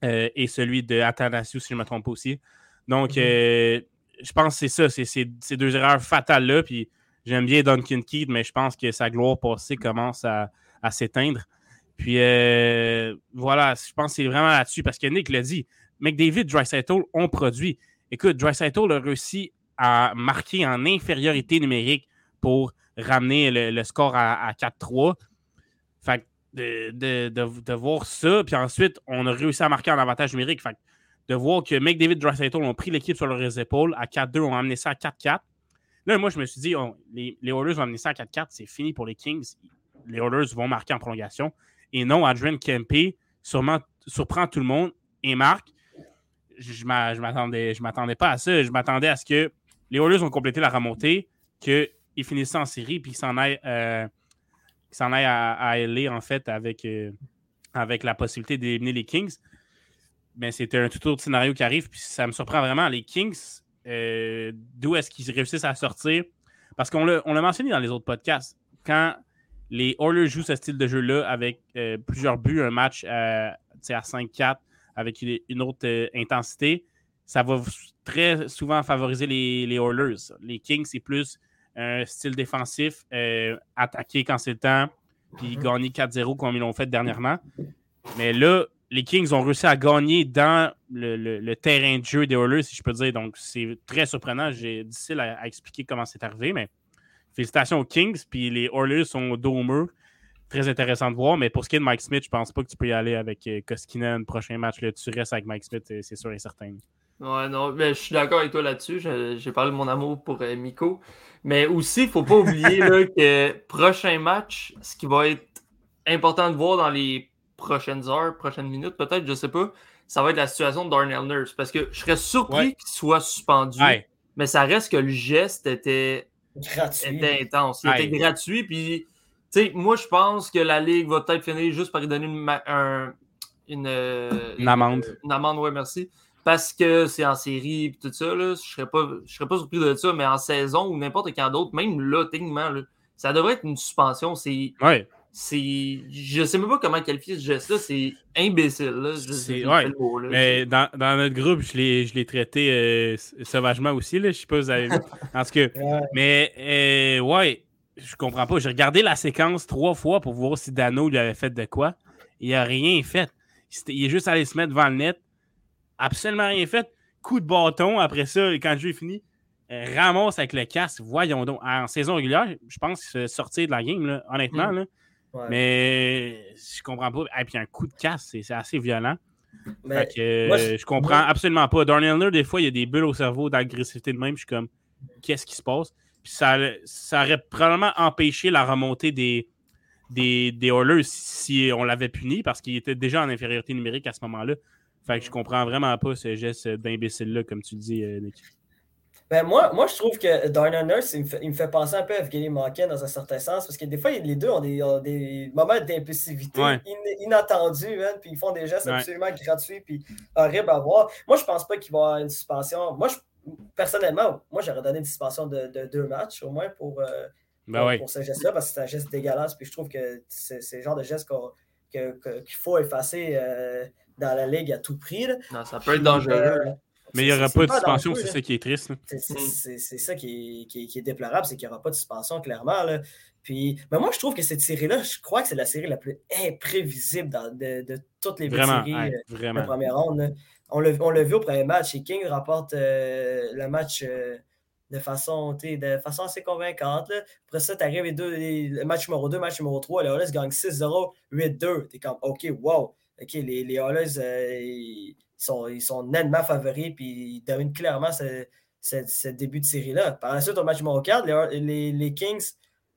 Euh, et celui de Athanasiou, si je ne me trompe pas aussi. Donc, mhm. euh, je pense que c'est ça, c'est ces deux erreurs fatales-là. Puis j'aime bien Duncan Keith, mais je pense que sa gloire passée commence à, s'éteindre. Puis euh, voilà, je pense que c'est vraiment là-dessus parce que Nick l'a dit. McDavid, Dreisaitl ont produit. Écoute, Dreisaitl a réussi à marquer en infériorité numérique pour ramener le, score à, 4-3. Fait de, de, voir ça, puis ensuite, on a réussi à marquer en avantage numérique. Fait de voir que McDavid et Dreisaitl ont pris l'équipe sur leurs épaules à 4-2, ont amené ça à 4-4. Là, moi, je me suis dit, les, les Oilers vont amener ça à 4-4, c'est fini pour les Kings. Les Oilers vont marquer en prolongation. Et non, Adrian Kempe sûrement, surprend tout le monde et marque. Je ne m'attendais pas à ça. Je m'attendais à ce que les Oilers ont complété la remontée, qu'ils finissent en série, puis qu'ils s'en aillent, euh, à, LA, en fait, avec, euh, avec la possibilité d'éliminer les Kings mais c'était un tout autre scénario qui arrive. Puis ça me surprend vraiment. Les Kings, euh, d'où est-ce qu'ils réussissent à sortir? Parce qu'on l'a mentionné dans les autres podcasts. Quand les Oilers jouent ce style de jeu-là avec plusieurs buts, un match à, 5-4 avec une, autre euh, intensité, ça va très souvent favoriser les, les Oilers. Les Kings, c'est plus un style défensif, attaquer quand c'est le temps, puis mm-hmm. gagner 4-0 comme ils l'ont fait dernièrement. Mais là, les Kings ont réussi à gagner dans le, terrain de jeu des Oilers, si je peux dire. Donc, c'est très surprenant. J'ai difficile à, expliquer comment c'est arrivé, mais félicitations aux Kings. Puis les Oilers sont dos au mur. Très intéressant de voir. Mais pour ce qui est de Mike Smith, je pense pas que tu peux y aller avec euh, Koskinen prochain match. Là, tu restes avec Mike Smith, c'est sûr et certain. Ouais, non, mais je suis d'accord avec toi là-dessus. J'ai parlé de mon amour pour euh, Miko. Mais aussi, il ne faut pas oublier là, que prochain match, ce qui va être important de voir dans les prochaines heures, prochaines minutes, peut-être, je sais pas, ça va être la situation de Darnell Nurse. Parce que je serais surpris qu'il soit suspendu, mais ça reste que le geste était, était intense. Il était gratuit, puis moi, je pense que la Ligue va peut-être finir juste par lui donner une, une, une, amende. Une, amende, oui, merci. Parce que c'est en série et tout ça, là, je serais pas, serais pas surpris de ça, mais en saison ou n'importe quand d'autre, même là, techniquement, ça devrait être une suspension. C'est ouais c'est. Je sais même pas comment qualifier ce geste-là, c'est imbécile. Là. mais dans, dans, notre groupe, je l'ai traité euh, sauvagement aussi, là. je sais pas si vous avez vu. Tout cas, mais euh, ouais, je comprends pas. J'ai regardé la séquence trois fois pour voir si Dano lui avait fait de quoi. Il a rien fait. Il est juste allé se mettre devant le net. Absolument rien fait. Coup de bâton après ça, quand le jeu est fini. ramasse avec le casque. Voyons donc. En saison régulière, je pense qu'il se sortir de la game, là, honnêtement. Mm. Là. Ouais. Mais je comprends pas. Et puis un coup de casque, c'est assez violent. Mais Fait que, moi, euh, je- je comprends absolument pas. Darnell des fois, il y a des bulles au cerveau d'agressivité de même. Je suis comme, qu'est-ce qui se passe? Puis ça, ça aurait probablement empêché la remontée des, des, des Oilers si on l'avait puni parce qu'il était déjà en infériorité numérique à ce moment-là. Fait que je comprends vraiment pas ce geste d'imbécile-là, comme tu le dis, euh, Nick. Ben moi, moi, je trouve que Darnell Nurse, il me, fait, il me fait penser un peu à Evgeny Malkin dans un certain sens, parce que des fois, les deux ont des, ont des moments d'impulsivité Ouais. in- inattendus, man, puis ils font des gestes Ouais. absolument gratuits, puis horribles à voir. Moi, je pense pas qu'il va y avoir une suspension. Moi, je- personnellement, moi, j'aurais donné une suspension de, de deux matchs, au moins, pour, euh, Ben pour, oui. pour ce geste-là, parce que c'est un geste dégueulasse, puis je trouve que c'est c'est le genre de geste qu'on- que- que- qu'il faut effacer euh, dans la ligue à tout prix. là. Non, ça peut être dangereux. Euh, Mais il n'y aura pas de suspension, dangereux, c'est ça qui est triste. là. C'est c'est- Mm. c'est- c'est ça qui est, qui est- qui est déplorable, c'est qu'il n'y aura pas de suspension, clairement. Là. Puis, mais moi, je trouve que cette série-là, je crois que c'est la série la plus imprévisible dans- de, de toutes les Vraiment, séries ouais, de vraiment. première ronde. On l'a vu au premier match. Et King remporte euh, le match euh, de, façon, assez convaincante. Après ça, tu arrives les deux, le match numéro 2, match numéro 3. Les Oilers gagnent 6-0, 8-2. Tu es comme, OK, wow. OK, les, les euh, sont, nettement favoris, puis ils dominent clairement ce, début de série-là. Par la suite, au match numéro 4, les, les- Kings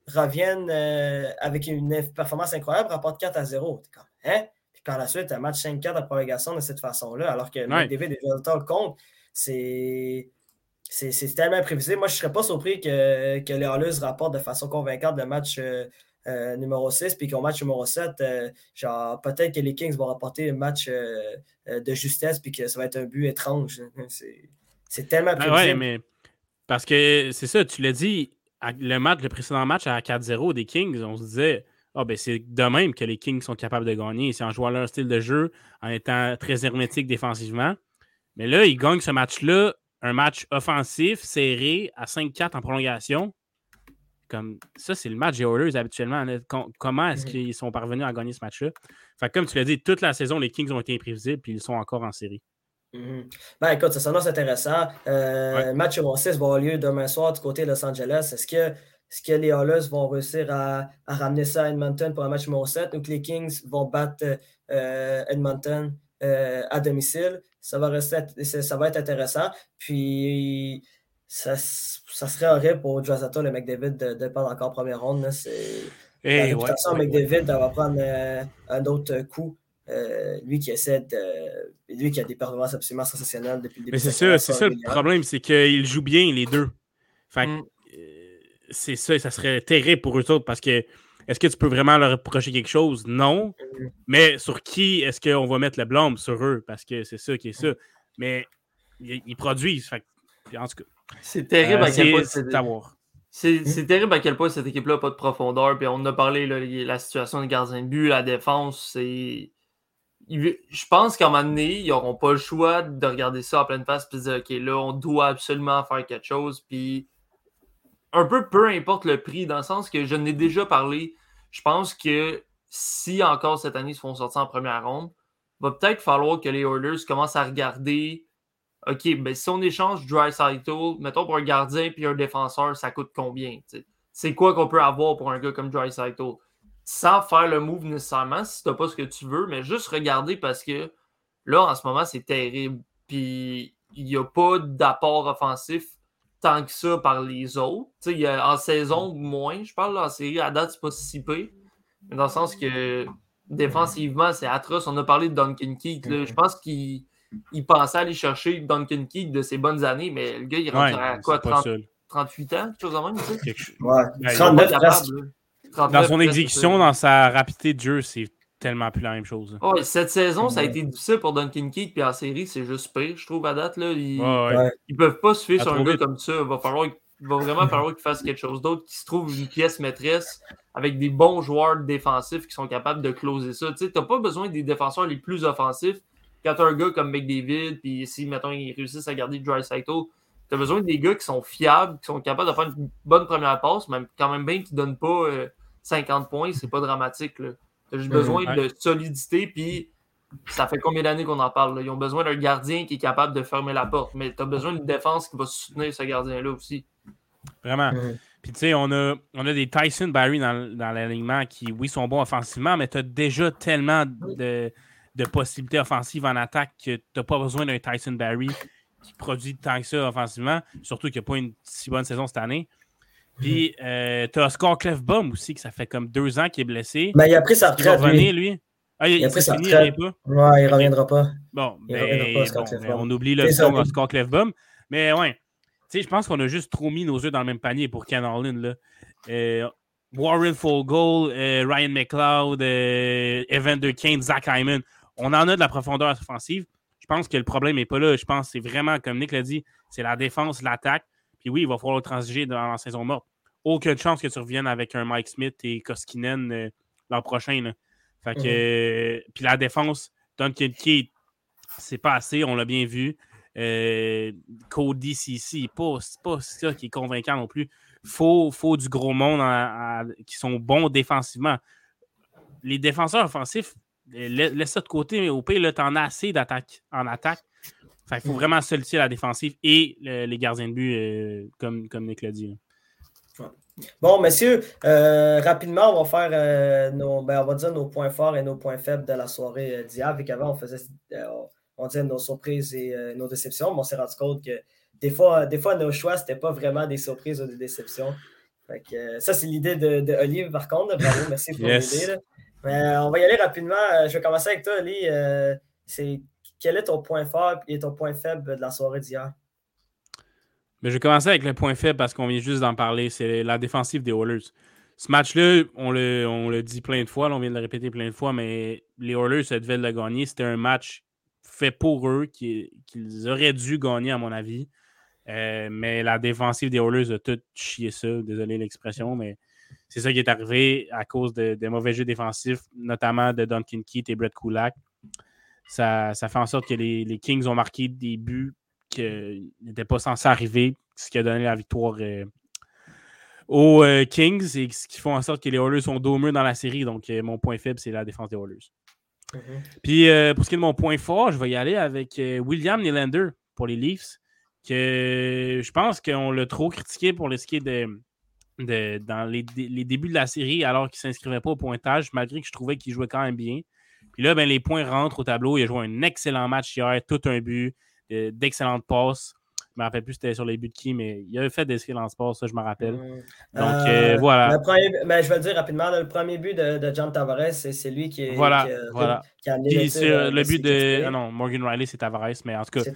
reviennent euh, avec une performance incroyable, remportent 4 à 0. T'es comme, hein? Par la suite, un match 5-4 en prolongation de cette façon-là, alors que Ouais. McDavid et Jonathan le compte, c'est. C'est c'est tellement imprévisible. Moi, je ne serais pas surpris que, que les Oilers rapportent de façon convaincante le match euh, euh, numéro 6, puis qu'au match numéro 7, euh, genre, peut-être que les Kings vont rapporter un match de justesse, puis que ça va être un but étrange. C'est c'est tellement Ben imprévisible. ouais, mais parce que c'est ça, tu l'as dit, à- le match, le précédent match à 4-0 des Kings, on se disait, ah ben c'est de même que les Kings sont capables de gagner. C'est en jouant leur style de jeu, en étant très hermétique défensivement. Mais là, ils gagnent ce match-là, un match offensif, serré, à 5-4 en prolongation. Comme ça, c'est le match des Oilers habituellement. là. Comment est-ce qu'ils sont parvenus à gagner ce match-là? Fait que comme tu l'as dit, toute la saison, les Kings ont été imprévisibles, puis ils sont encore en série. Mhm. Ben écoute, ça s'annonce intéressant. Euh, Ouais. Match numéro 6 va avoir lieu demain soir du côté de Los Angeles. Est-ce que, est-ce que les Oilers vont réussir à, à ramener ça à Edmonton pour un match numéro 7 ou que les Kings vont battre euh, Edmonton euh, à domicile? Ça va, rester, ça, va être intéressant. Puis ça, ça serait horrible pour Josato, le McDavid, de, de perdre encore première ronde. là. C'est- La Eh, ouais, de ouais. McDavid va prendre euh, un autre coup. Euh, lui qui essaie de. Lui qui a des performances absolument sensationnelles depuis le début. Mais c'est ça, c'est ça le problème, c'est qu'ils jouent bien les deux. Fait Mm. Euh, c'est ça, ça serait terrible pour eux autres parce que est-ce que tu peux vraiment leur reprocher quelque chose? Non. Mais sur qui est-ce qu'on va mettre le blâme? Sur eux, parce que c'est ça qui est ça. Mais ils, ils produisent. Fait en tout cas, C'est terrible euh, à quel point c'est c'est- terrible à quel point cette équipe-là n'a pas de profondeur. Puis on en a parlé, là, la situation de gardien de but, la défense, c'est. Je pense qu'à un moment donné, ils n'auront pas le choix de regarder ça en pleine face et de dire OK, là, on doit absolument faire quelque chose. Puis un peu peu importe le prix, dans le sens que je n'ai déjà parlé. Je pense que si encore cette année ils se font sortir en première ronde, va peut-être falloir que les Oilers commencent à regarder OK, ben si on échange Dry Cycle, mettons pour un gardien puis un défenseur, ça coûte combien? C'est quoi qu'on peut avoir pour un gars comme Dry Cycle? Sans faire le move nécessairement, si t'as pas ce que tu veux, mais juste regarder parce que là, en ce moment, c'est terrible. Puis il n'y a pas d'apport offensif tant que ça par les autres. Tu sais, il y a- en saison, moins, je parle là, en série, à date, c'est pas si pire. Mais dans le sens que défensivement, c'est atroce. On a parlé de Duncan Keith. Je pense qu'il il pensait aller chercher Duncan Keith de ses bonnes années, mais le gars, il rentre Ouais, à quoi, c'est pas 30 ça. 38 ans, quelque chose de même, tu sais? Quelque chose- Ouais. 39 Il est pas presque. capable, là. Dans 39 son exécution, dans sa rapidité de jeu, c'est tellement plus la même chose. Cette saison, ça a été difficile pour Duncan Keith, puis en série, c'est juste pire, je trouve, à date. Là, ils, Ouais, ouais. Ouais. ils peuvent pas se fier À sur un gars comme ça. Il va, falloir, il va vraiment falloir qu'il fasse quelque chose d'autre, qu'il se trouve une pièce maîtresse avec des bons joueurs défensifs qui sont capables de closer ça. Tu n'as pas besoin des défenseurs les plus offensifs quand tu as un gars comme McDavid, puis si, mettons, ils réussissent à garder Dry Cycle. Tu as besoin des gars qui sont fiables, qui sont capables de faire une bonne première passe, même quand même bien qu'ils ne donnent pas euh, 50 points, c'est pas dramatique. Tu as juste Mhm. besoin Ouais. de solidité, puis ça fait combien d'années qu'on en parle? Ils ont besoin d'un gardien qui est capable de fermer la porte, mais tu as besoin d'une défense qui va soutenir ce gardien-là aussi. Vraiment. Puis tu sais, on a, on a des Tyson Barry dans, dans l'alignement qui, oui, sont bons offensivement, mais tu as déjà tellement de, possibilités offensives en attaque que tu n'as pas besoin d'un Tyson Barry qui produit tant que ça offensivement, surtout qu'il n'a pas une si bonne saison cette année. Puis, euh, tu as Oscar Clefbaum aussi, que ça fait comme deux ans qu'il est blessé. Mais ben, il a pris sa retraite. Il lui? Ah, il, il a pris sa retraite. Ouais, il reviendra pas. Bon, il ben, pas, bon on oublie le son Oscar Clefbaum. Mais ouais, tu sais, je pense qu'on a juste trop mis nos œufs dans le même panier pour Ken Harlan. Là. Euh, Warren Fogel, euh, Ryan McLeod, euh, Evan Kane, Zach Hyman. On en a de la profondeur offensive. Je pense que le problème n'est pas là. Je pense que c'est vraiment, comme Nick l'a dit, c'est la défense, l'attaque. Puis oui, il va falloir transiger dans la saison morte. Aucune chance que tu reviennes avec un Mike Smith et Koskinen euh, l'an prochain. Fait que, mhm. puis la défense, Duncan Key, c'est pas assez, on l'a bien vu. Euh, Cody CC, pas, pas ça qui est convaincant non plus. Faut, faut du gros monde qui sont bons défensivement. Les défenseurs offensifs, laisse ça de côté, mais au pire, tu en as assez d'attaque en attaque il faut vraiment solliciter la défensive et les gardiens de but, euh, comme, comme Nick l'a dit. Bon, messieurs, euh, rapidement, on va faire euh, nos, ben, on va dire nos points forts et nos points faibles de la soirée d'hier. Vu qu'avant, on faisait on disait nos surprises et nos déceptions, mais on s'est rendu compte que des fois, des fois nos choix, c'était pas vraiment des surprises ou des déceptions. ça, c'est l'idée de, de, Olive, par contre. Bravo, merci pour l'idée. on va y aller rapidement. Je vais commencer avec toi, Oli. c'est quel est ton point fort et ton point faible de la soirée d'hier? Mais je vais commencer avec le point faible parce qu'on vient juste d'en parler. C'est la défensive des Oilers. Ce match-là, on le, dit plein de fois, on vient de le répéter plein de fois, mais les Oilers devaient le gagner. C'était un match fait pour eux qu'ils auraient dû gagner, à mon avis. Euh, mais la défensive des Oilers a tout chié ça. Désolé l'expression, mais c'est ça qui est arrivé à cause de, mauvais jeux défensifs, notamment de Duncan Keith et Brett Kulak ça, fait en sorte que les, Kings ont marqué des buts qui n'étaient pas censés arriver, ce qui a donné la victoire euh, aux euh, Kings et ce qui fait en sorte que les Oilers sont dos dans la série. Donc, euh, mon point faible, c'est la défense des Oilers. Mm-hmm. Puis, pour ce qui est de mon point fort, je vais y aller avec William Nylander pour les Leafs, que je pense qu'on l'a trop critiqué pour le ski de, de, dans les, les, débuts de la série alors qu'il ne s'inscrivait pas au pointage, malgré que je trouvais qu'il jouait quand même bien. Puis là, ben, les points rentrent au tableau. Il a joué un excellent match hier, tout un but, euh, d'excellentes passes. Je ne me rappelle plus c'était sur les buts de qui, mais il a fait d'excellentes passes, ça, je me rappelle. Donc, euh, euh, voilà. Ben, je vais le dire rapidement, le premier but de, de John Tavares, c'est lui qui, est, voilà, voilà. qui a amené le, le but de. Ah non, Morgan Riley, c'est Tavares, mais en tout cas,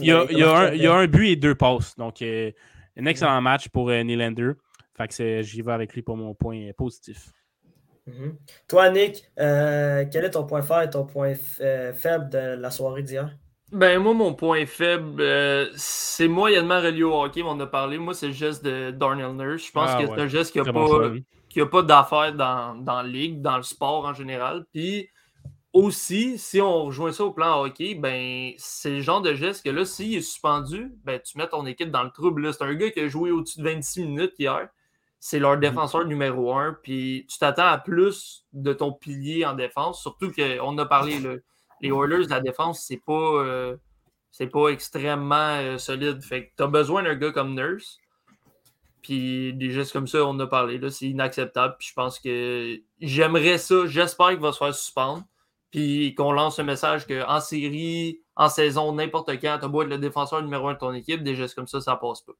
il, y a, il, y a, un, il y a un but et deux passes. Donc, un excellent match pour Nylander. Fait que j'y vais avec lui pour mon point positif. Mhm. Toi, Nick, euh, quel est ton point fort et ton point euh, faible de la soirée d'hier? Ben, moi, mon point faible, euh, c'est moyennement relié au hockey, on en a parlé. Moi, c'est le geste de Darnell Nurse. Je pense ah que c'est un geste qui n'a pas, pas d'affaires dans, dans la ligue, dans le sport en général. Puis aussi, si on rejoint ça au plan hockey, ben, c'est le genre de geste que là, s'il est suspendu, ben, tu mets ton équipe dans le trouble. C'est un gars qui a joué au-dessus de 26 minutes hier c'est leur mm. défenseur numéro un. Puis tu t'attends à plus de ton pilier en défense. Surtout qu'on a parlé, les Oilers, la défense, c'est pas, euh, c'est pas extrêmement euh, solide. Fait que tu as besoin d'un gars comme Nurse. Puis des gestes comme ça, on a parlé. Là, c'est inacceptable. Puis je pense que j'aimerais ça. J'espère qu'il va se faire suspendre. Puis qu'on lance un message qu'en série, en saison, n'importe quand, tu as beau être le défenseur numéro un de ton équipe, des gestes comme ça, ça passe pas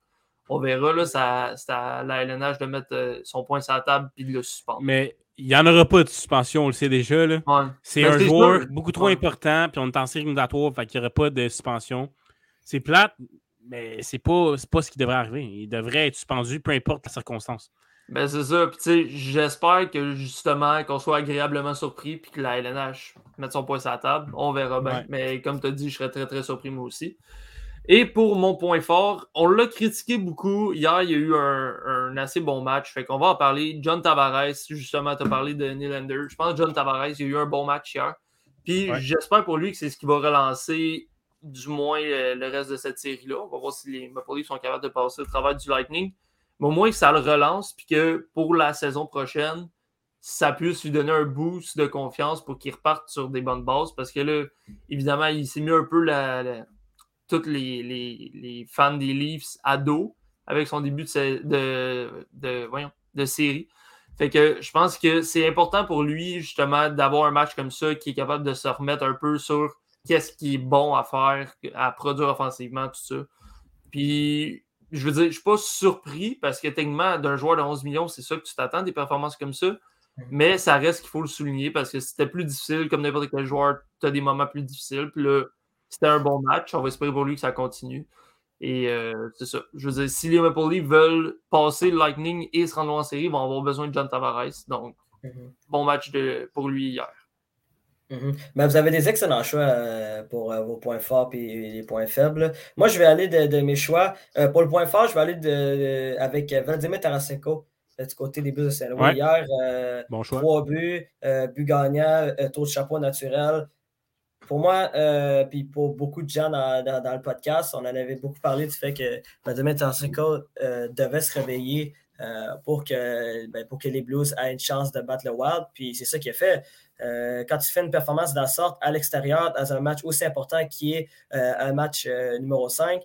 on verra. Là, ça, c'est à la LNH de mettre euh, son point sur la table et de le suspendre. Mais il n'y en aura pas de suspension, on le sait déjà. C'est un joueur beaucoup trop important, puis on est en série éliminatoire, fait qu'il n'y aura pas de suspension. C'est plate, mais c'est pas, pas ce qui devrait arriver. Il devrait être suspendu, peu importe la circonstance. Ben c'est ça. Puis j'espère que justement qu'on soit agréablement surpris puis que la LNH mette son point sur la table. On verra bien. Mais comme tu as dit, je serais très très surpris moi aussi. Et pour mon point fort, on l'a critiqué beaucoup. Hier, il y a eu un, assez bon match. Fait qu'on va en parler. John Tavares, justement, tu as parlé de Nylander. Je pense que John Tavares, il y a eu un bon match hier. Puis j'espère pour lui que c'est ce qui va relancer du moins le, reste de cette série-là. On va voir si les Maple Leafs sont capables de passer au travers du Lightning. Mais au moins que ça le relance, puis que pour la saison prochaine, ça puisse lui donner un boost de confiance pour qu'il reparte sur des bonnes bases. Parce que là, évidemment, il s'est mis un peu la, tous les, les, fans des Leafs à dos avec son début de, de, voyons, de série. Fait que je pense que c'est important pour lui, justement, d'avoir un match comme ça qui est capable de se remettre un peu sur qu'est-ce qui est bon à faire, à produire offensivement, tout ça. Puis, je veux dire, je ne suis pas surpris parce que techniquement, d'un joueur de 11 millions, c'est ça que tu t'attends, des performances comme ça. Mais ça reste qu'il faut le souligner parce que c'était plus difficile, comme n'importe quel joueur, tu as des moments plus difficiles. Puis c'était un bon match. On va espérer pour lui que ça continue. Et euh, c'est ça. Je veux dire, si les Maple Leafs veulent passer le Lightning et se rendre en série, ils vont avoir besoin de John Tavares. Donc, mhm. bon match de, pour lui hier. Mhm. Ben, vous avez des excellents choix euh, pour euh, vos points forts et les points faibles. Moi, je vais aller de, mes choix. pour le point fort, je vais aller de, avec Vladimir Tarasenko du côté des Blues de Saint-Louis. Hier, trois buts, but gagnant, taux de chapeau naturel pour moi, euh, puis pour beaucoup de gens dans, le podcast, on en avait beaucoup parlé du fait que Vladimir Tarasenko euh, devait se réveiller euh, pour, que, ben, pour que les Blues aient une chance de battre le Wild. Puis c'est ça qu'il a fait. quand tu fais une performance de la sorte à l'extérieur, dans un match aussi important qui est un match numéro 5,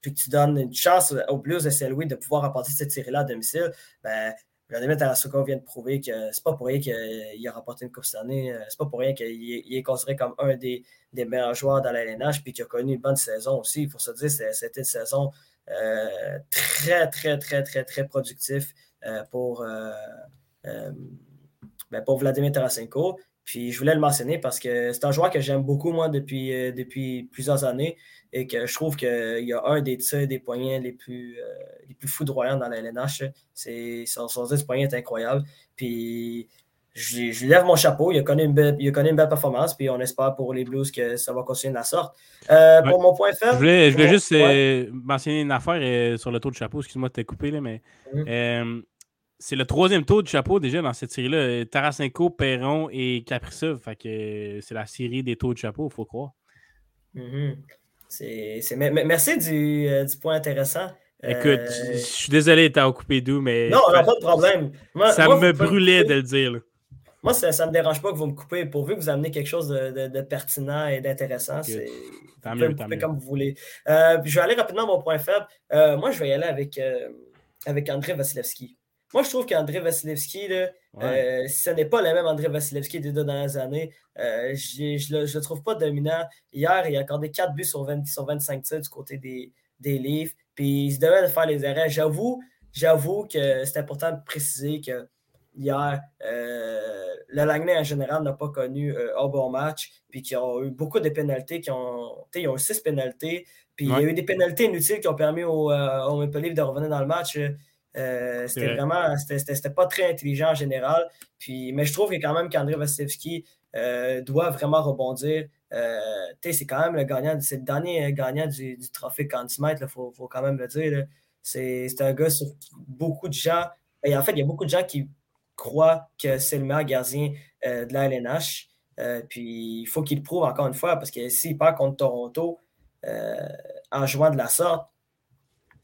puis que tu donnes une chance aux Blues de Saint-Louis de pouvoir apporter cette série-là à domicile, ben, Vladimir Tarasukov vient de prouver que c'est pas pour rien qu'il a remporté une Coupe cette année. Euh, c'est pas pour rien qu'il est considéré comme un des, meilleurs joueurs dans la LNH puis qu'il a connu une bonne saison aussi. Il faut se dire que c'était une saison euh, très, très, très, très, très productive euh, pour, ben, pour Vladimir Tarasenko. Puis je voulais le mentionner parce que c'est un joueur que j'aime beaucoup, moi, depuis, depuis plusieurs années et que je trouve qu'il y a un des tirs des poignets les plus, euh, les plus foudroyants dans la LNH. C'est, son, son tir poignet est incroyable. Puis je, je, lève mon chapeau. Il a, connu une belle, il a connu une belle performance. Puis on espère pour les Blues que ça va continuer de la sorte. Euh, pour mon point faible. Je voulais, je voulais juste euh, mentionner une affaire sur le taux de chapeau. Excuse-moi de t'être coupé, là, mais. Mhm. c'est le troisième tour de chapeau déjà dans cette série-là. Tarasenko, Perron et Kaprizov. Fait que c'est la série des taux de chapeau, il faut croire. Mhm. C'est, Merci euh, du, point intéressant. Écoute, euh, je suis désolé de t'avoir coupé doux, mais. Non, pas de problème. ça me brûlait de le dire. Moi, ça ne me dérange pas que vous me coupez. Pourvu que vous amenez quelque chose de, pertinent et d'intéressant, c'est. Tant mieux, tant mieux. comme vous voulez. Euh, je vais aller rapidement à mon point faible. moi, je vais y aller avec, avec André Vasilevski. Moi, je trouve qu'André Vasilevski, là, euh, ce n'est pas le même André Vasilevski des deux dernières années. Euh, je ne le, trouve pas dominant. Hier, il a accordé 4 buts sur, 25 tirs du côté des, des livres. Puis il se devait de faire les arrêts. J'avoue, j'avoue que c'est important de préciser que hier, euh, le Langney en général n'a pas connu un bon match. Puis qu'ils ont eu beaucoup de pénalités. Qui ont, ils ont eu 6 pénalités. Puis il y a eu des pénalités inutiles qui ont permis au, au Maple Leaf de revenir dans le match. Euh, c'était vraiment, c'était pas très intelligent en général. Puis, mais je trouve que quand même qu'André Vasilevski euh, doit vraiment rebondir. Euh, c'est quand même le gagnant, c'est le dernier gagnant du, trophée Conn il faut, faut, quand même le dire. C'est un gars sur beaucoup de gens, et en fait, il y a beaucoup de gens qui croient que c'est le meilleur gardien de la LNH. puis il faut qu'il le prouve encore une fois, parce que s'il part contre Toronto en jouant de la sorte,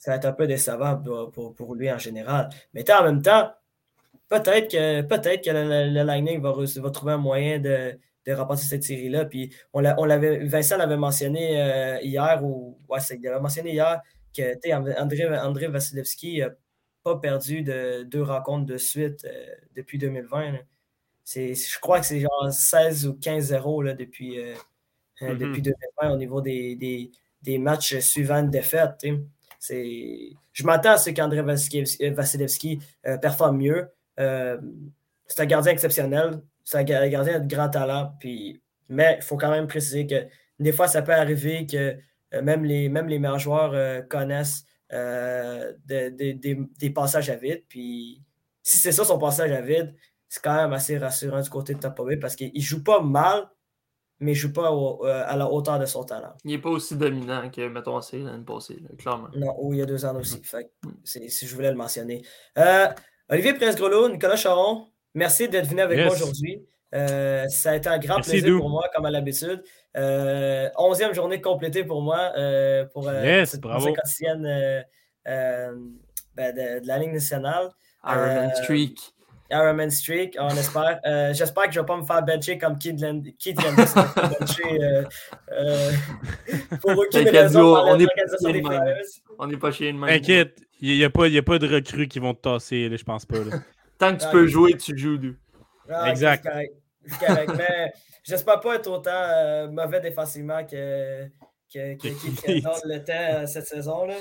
ça va être un peu décevant pour, lui en général. Mais en même temps, peut-être que, peut que le, Lightning va, va, trouver un moyen de, de remporter cette série-là. Puis on l'avait, Vincent l'avait mentionné euh, hier, ou ouais, il avait mentionné hier que André, André Vasilevski n'a pas perdu de deux rencontres de suite euh, depuis 2020. je crois que c'est genre 16 ou 15-0 depuis, euh, mm-hmm. depuis 2020 au niveau des, des, matchs suivants de défaite. Je m'attends à ce qu'André Vasilevski euh, performe mieux. Euh, c'est un gardien exceptionnel. C'est un gardien de grand talent. Puis, mais il faut quand même préciser que des fois, ça peut arriver que euh, même, les, même les meilleurs joueurs connaissent des passages à vide. Puis si c'est ça son passage à vide, c'est quand même assez rassurant du côté de Tampa Bay parce qu'il ne joue pas mal, mais il ne joue pas euh, à la hauteur de son talent. Il n'est pas aussi dominant que, mettons, c'est l'année passée, clairement. Non, ou il y a deux ans aussi. Mm. si je voulais le mentionner. Euh, Olivier Prince-Grelot, Nicolas Charon, merci d'être venu avec moi aujourd'hui. Euh, ça a été un grand plaisir pour moi, comme à l'habitude. onzième journée complétée pour moi pour yes, cette quotidienne ben, de, de, la Ligue nationale. Iron Streak. Ironman Streak, on espère. Euh, j'espère que je ne vais pas me faire bencher comme Keith Landis bencher euh, euh, pour aucune raison on n'est pas, pas chier de même. Inquiète, il n'y a, a, pas de recrues qui vont te tasser, là, je pense pas. Tant que tu peux jouer, tu joues. Ah, exact. Mais j'espère pas être autant mauvais défensivement que, que, que Keith le temps cette saison. Là.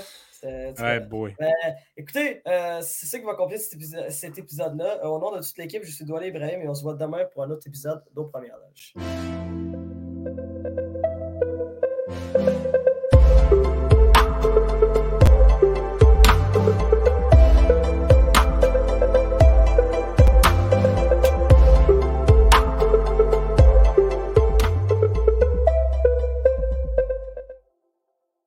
Ouais, boy. Ben, écoutez, euh, c'est ça qui va compléter cet épisode-là. Euh, au nom de toute l'équipe, je suis Douane Ibrahim et on se voit demain pour un autre épisode d'Au Première Loge.